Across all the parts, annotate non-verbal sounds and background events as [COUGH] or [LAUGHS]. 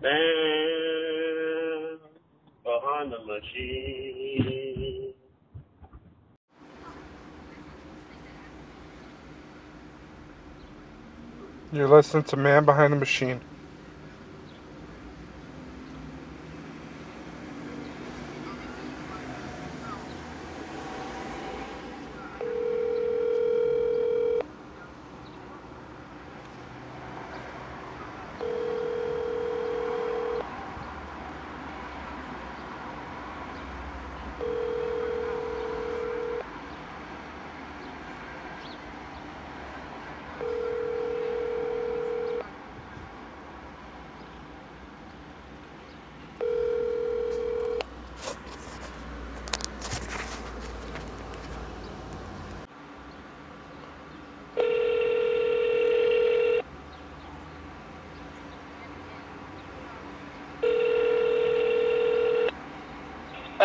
Man behind the machine. You're listening to Man Behind the Machine.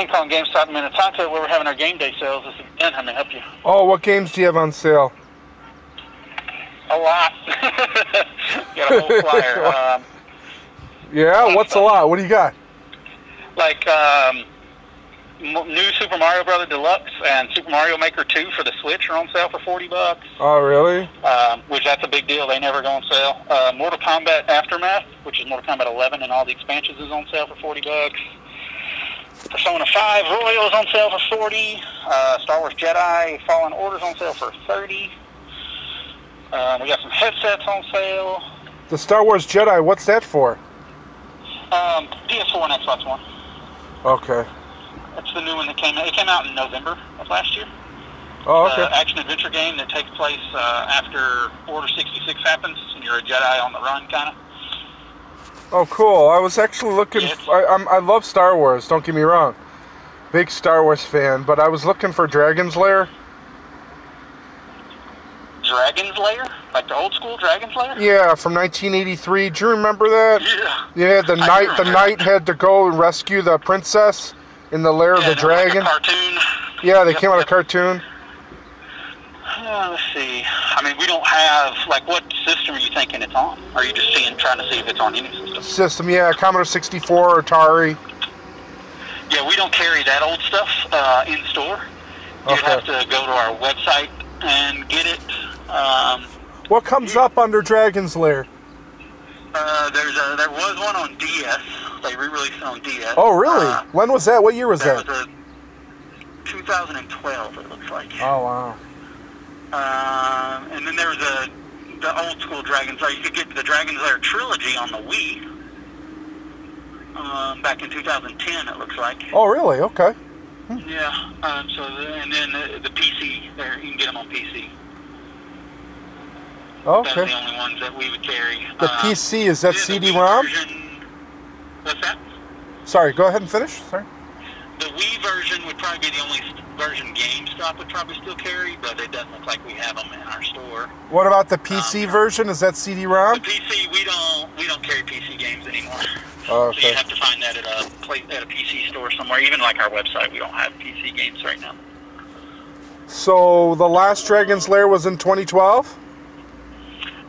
For calling GameStop in Minnetonka where we're having our game day sales. This is Ben. How may I help you? Oh, what games do you have on sale? A lot. [LAUGHS] Got a whole flyer. [LAUGHS] Um, Yeah, what's a lot? What do you got? like um, new Super Mario Brother Deluxe and Super Mario Maker 2 for the Switch are on sale for 40 bucks. Oh, really? Um, which that's a big deal. They never go on sale. Uh, Mortal Kombat Aftermath, which is Mortal Kombat 11 and all the expansions, is on sale for 40 bucks. Persona 5 Royal is on sale for 40. Uh, Star Wars Jedi Fallen Order is on sale for 30. Um, we got some headsets on sale. The Star Wars Jedi, what's that for? Um, PS4 and Xbox One. Okay. That's the new one that came out. It came out in November of last year. Oh, okay. Uh, action adventure game that takes place uh, after Order 66 happens, and you're a Jedi on the run, kind of. Oh, cool. I was actually looking. Yes. I, I'm, I love Star Wars. Don't get me wrong. Big Star Wars fan, but I was looking for Dragon's Lair. Dragon's Lair, like the old school Dragon's Lair. Yeah, from 1983. Do you remember that? Yeah. Yeah, the I knight. The knight had to go and rescue the princess in the lair of the was like dragon. cartoon. Yeah, they Yep, came out of cartoon. Uh, let's see. I mean, we don't have like what system are you thinking it's on? Are you just seeing, trying to see if it's on any system? System, yeah, Commodore 64, Atari. Yeah, we don't carry that old stuff uh, in store. You'd Okay. have to go to our website and get it. Um, What comes up under Dragon's Lair? uh, there's a, there was one on DS. They re-released it on DS. Oh, really? Uh, when was that? What year was that that? was a 2012. It looks like. Oh, wow. Um, and then there was a the old school Dragon's Lair. You could get the Dragon's Lair trilogy on the Wii. Um, back in 2010, it looks like. Oh, really? Okay. Yeah. Um, so the, and then the, the PC, there you can get them on PC. Okay. the only ones that we would carry. The Um, PC, is that CD-ROM? What's that? Sorry, go ahead and finish. Sorry. The Wii version would probably be the only version GameStop would probably still carry, but it doesn't look like we have them in our store. What about the PC Um, version? Is that CD-ROM? PC, we don't we don't carry PC games anymore. Oh, So okay. you have to find that at a at a PC store somewhere. Even like our website, we don't have PC games right now. So the last Dragon's Lair was in 2012?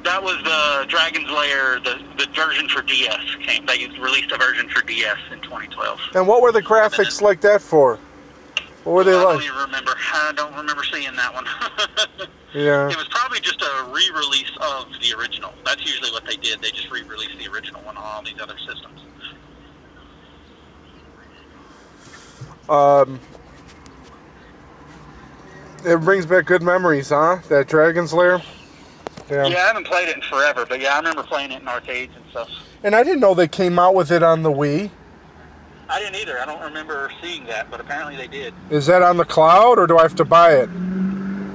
That was the Dragon's Lair, the the version for DS. Came they released a version for DS in 2012. And what were the graphics like that for? What were they I don't even remember. I don't remember seeing that one. [LAUGHS] Yeah. It was probably just a re-release of the original. That's usually what they did. They just re-released the original one on all these other systems. Um, it brings back good memories, huh? That Dragon's Lair. Yeah. Yeah, I haven't played it in forever, but yeah, I remember playing it in arcades and stuff. And I didn't know they came out with it on the Wii. I didn't either. I don't remember seeing that, but apparently they did. Is that on the cloud or do I have to buy it?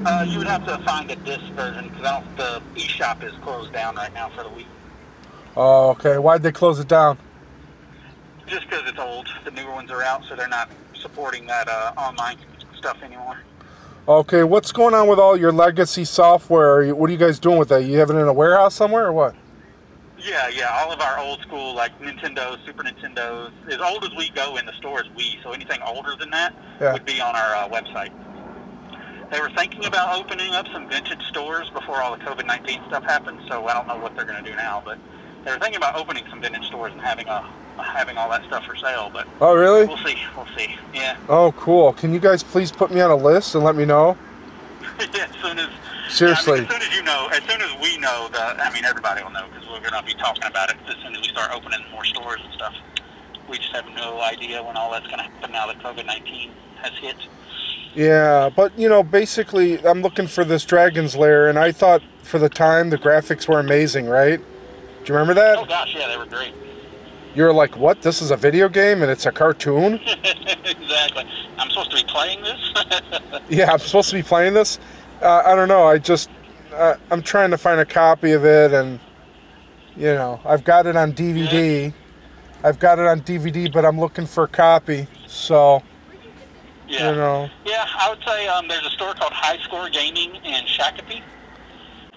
Uh, you would have to find a disc version because I don't. The eShop is closed down right now for the week. Oh, okay. Why'd they close it down? Just because it's old. The newer ones are out, so they're not supporting that uh, online stuff anymore. Okay, what's going on with all your legacy software? What are you guys doing with that? You have it in a warehouse somewhere or what? Yeah, yeah. All of our old school, like Nintendo, Super Nintendos, as old as we go in the store is Wii. So anything older than that Yeah. would be on our uh, website. They were thinking about opening up some vintage stores before all the COVID nineteen stuff happened. So I don't know what they're going to do now, but they were thinking about opening some vintage stores and having a having all that stuff for sale, but Oh, really? we'll see. We'll see. Yeah. Oh, cool. Can you guys please put me on a list and let me know? [LAUGHS] yeah, as soon as Seriously. yeah, I mean, as soon as you know, as soon as we know that, I mean, everybody will know because we're going to be talking about it as soon as we start opening more stores and stuff. We just have no idea when all that's going to happen now that COVID nineteen has hit. Yeah, but you know, basically, I'm looking for this Dragon's Lair, and I thought for the time the graphics were amazing, right? Do you remember that? Oh gosh, yeah, they were great. You're like, what? This is a video game and it's a cartoon? [LAUGHS] exactly. I'm supposed to be playing this. [LAUGHS] Yeah, I'm supposed to be playing this. Uh, I don't know. I just, uh, I'm trying to find a copy of it, and you know, I've got it on DVD. I've got it on DVD, but I'm looking for a copy. So, yeah. you know, Yeah, I would say um, there's a store called High Score Gaming in Shakopee,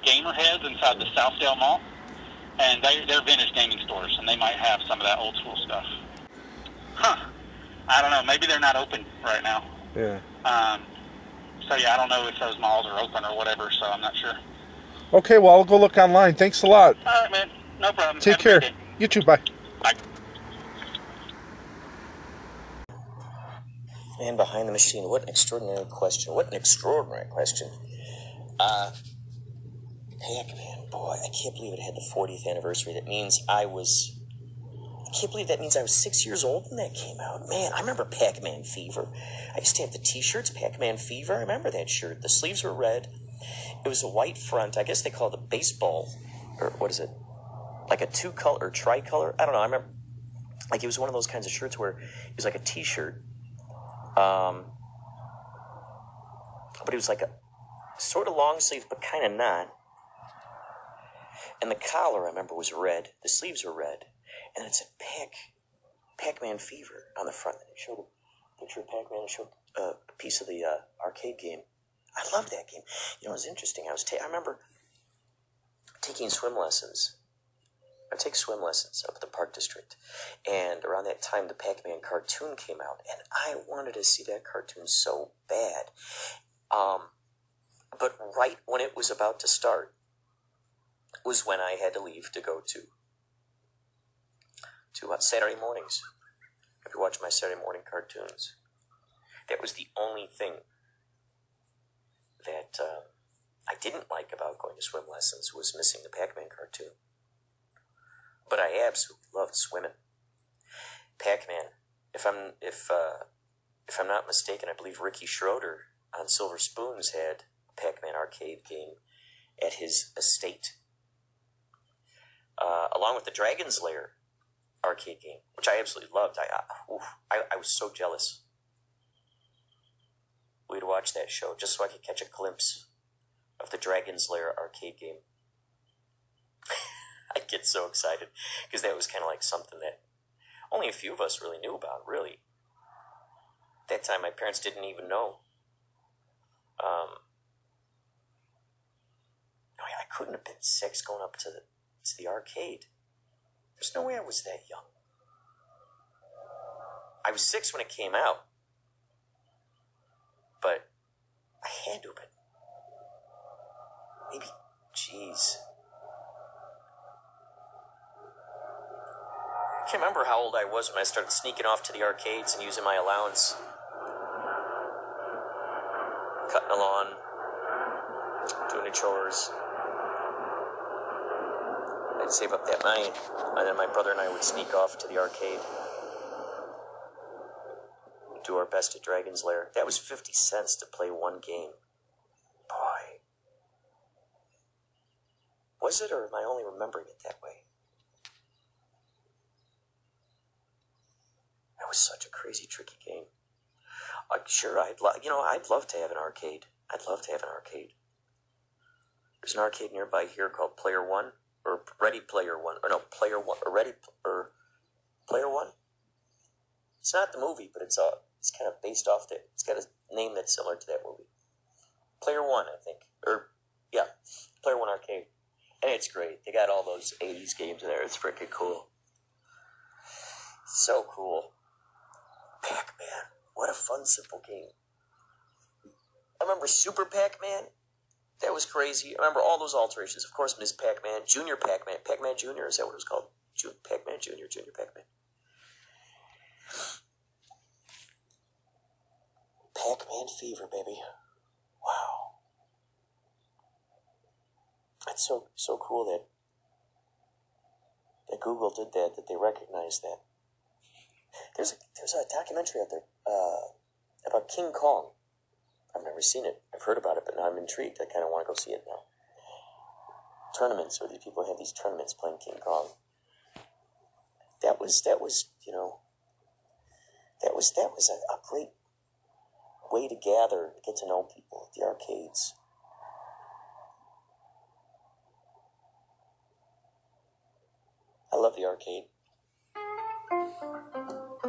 Gamerheads inside the Southdale Mall, and they, they're vintage gaming stores, and they might have some of that old school stuff. Huh. I don't know. Maybe they're not open right now. yeah. Um, so yeah, I don't know if those malls are open or whatever. So I'm not sure. Okay, well, I'll go look online. Thanks a lot. All right, man. No problem. Take Have care. good. You too. Bye. Bye. Man behind the machine. What an extraordinary question. What an extraordinary question. Uh, Pac-Man, boy, I can't believe it had the 40th anniversary. That means I was. Can't believe that means I was six years old when that came out. Man, I remember Pac-Man Fever. I used to have the T-shirts, Pac-Man Fever. I remember that shirt. The sleeves were red. It was a white front. I guess they call it a baseball, or what is it? Like a two-color or tricolor. I don't know. I remember, like it was one of those kinds of shirts where it was like a T-shirt, um, but it was like a sort of long sleeve, but kind of not. And the collar, I remember, was red. The sleeves were red, and it's a Pac, Pac-Man Fever on the front. And it showed a picture of Pac-Man. It showed a piece of the uh, arcade game. I loved that game. You know, it was interesting. I was ta- I remember taking swim lessons. I take swim lessons up at the Park District, and around that time, the Pac-Man cartoon came out, and I wanted to see that cartoon so bad. Um, but right when it was about to start was when I had to leave to go to to uh, Saturday mornings. If you watch my Saturday morning cartoons, that was the only thing that uh, I didn't like about going to swim lessons was missing the Pac-Man cartoon. But I absolutely loved swimming. Pac-Man. If I'm if uh, if I'm not mistaken, I believe Ricky Schroder on Silver Spoons had a Pac-Man arcade game at his estate, uh, along with the Dragon's Lair arcade game, which I absolutely loved. I, I, oof, I I was so jealous. We'd watch that show just so I could catch a glimpse of the Dragon's Lair arcade game. [LAUGHS] I'd get so excited because that was kind of like something that only a few of us really knew about, really. That time, my parents didn't even know. Um, I, I couldn't have been six going up to the to the arcade. There's no way I was that young. I was six when it came out, but I had to have been. Maybe, jeez. I can't remember how old I was when I started sneaking off to the arcades and using my allowance. Cutting the lawn, doing the chores. I'd save up that money, and then my brother and I would sneak off to the arcade. Do our best at Dragon's Lair. That was 50 cents to play one game. Boy. Was it, or am I only remembering it that way? That was such a crazy, tricky game. Uh, sure, I'd you know I'd love to have an arcade. I'd love to have an arcade. There's an arcade nearby here called Player One or Ready Player One or no Player One or Ready or Player One. It's not the movie, but it's uh it's kind of based off that. It's got a name that's similar to that movie. Player One, I think, or yeah, Player One arcade, and it's great. They got all those '80s games in there. It's freaking cool. So cool. Pac Man. What a fun, simple game. I remember Super Pac Man. That was crazy. I remember all those alterations. Of course, Ms. Pac-Man, Junior Pac-Man, Pac-Man Junior. Is that what it was called? Ju- Pac-Man Junior, Junior Pac-Man. Pac-Man fever, baby. Wow. That's so so cool that that Google did that. That they recognized that. There's a there's a documentary out there uh, about King Kong. I've never seen it. I've heard about it, I'm intrigued. I kind of want to go see it now. Tournaments where these people have these tournaments playing King Kong. That was that was you know. That was that was a, a great way to gather, get to know people at the arcades. I love the arcade.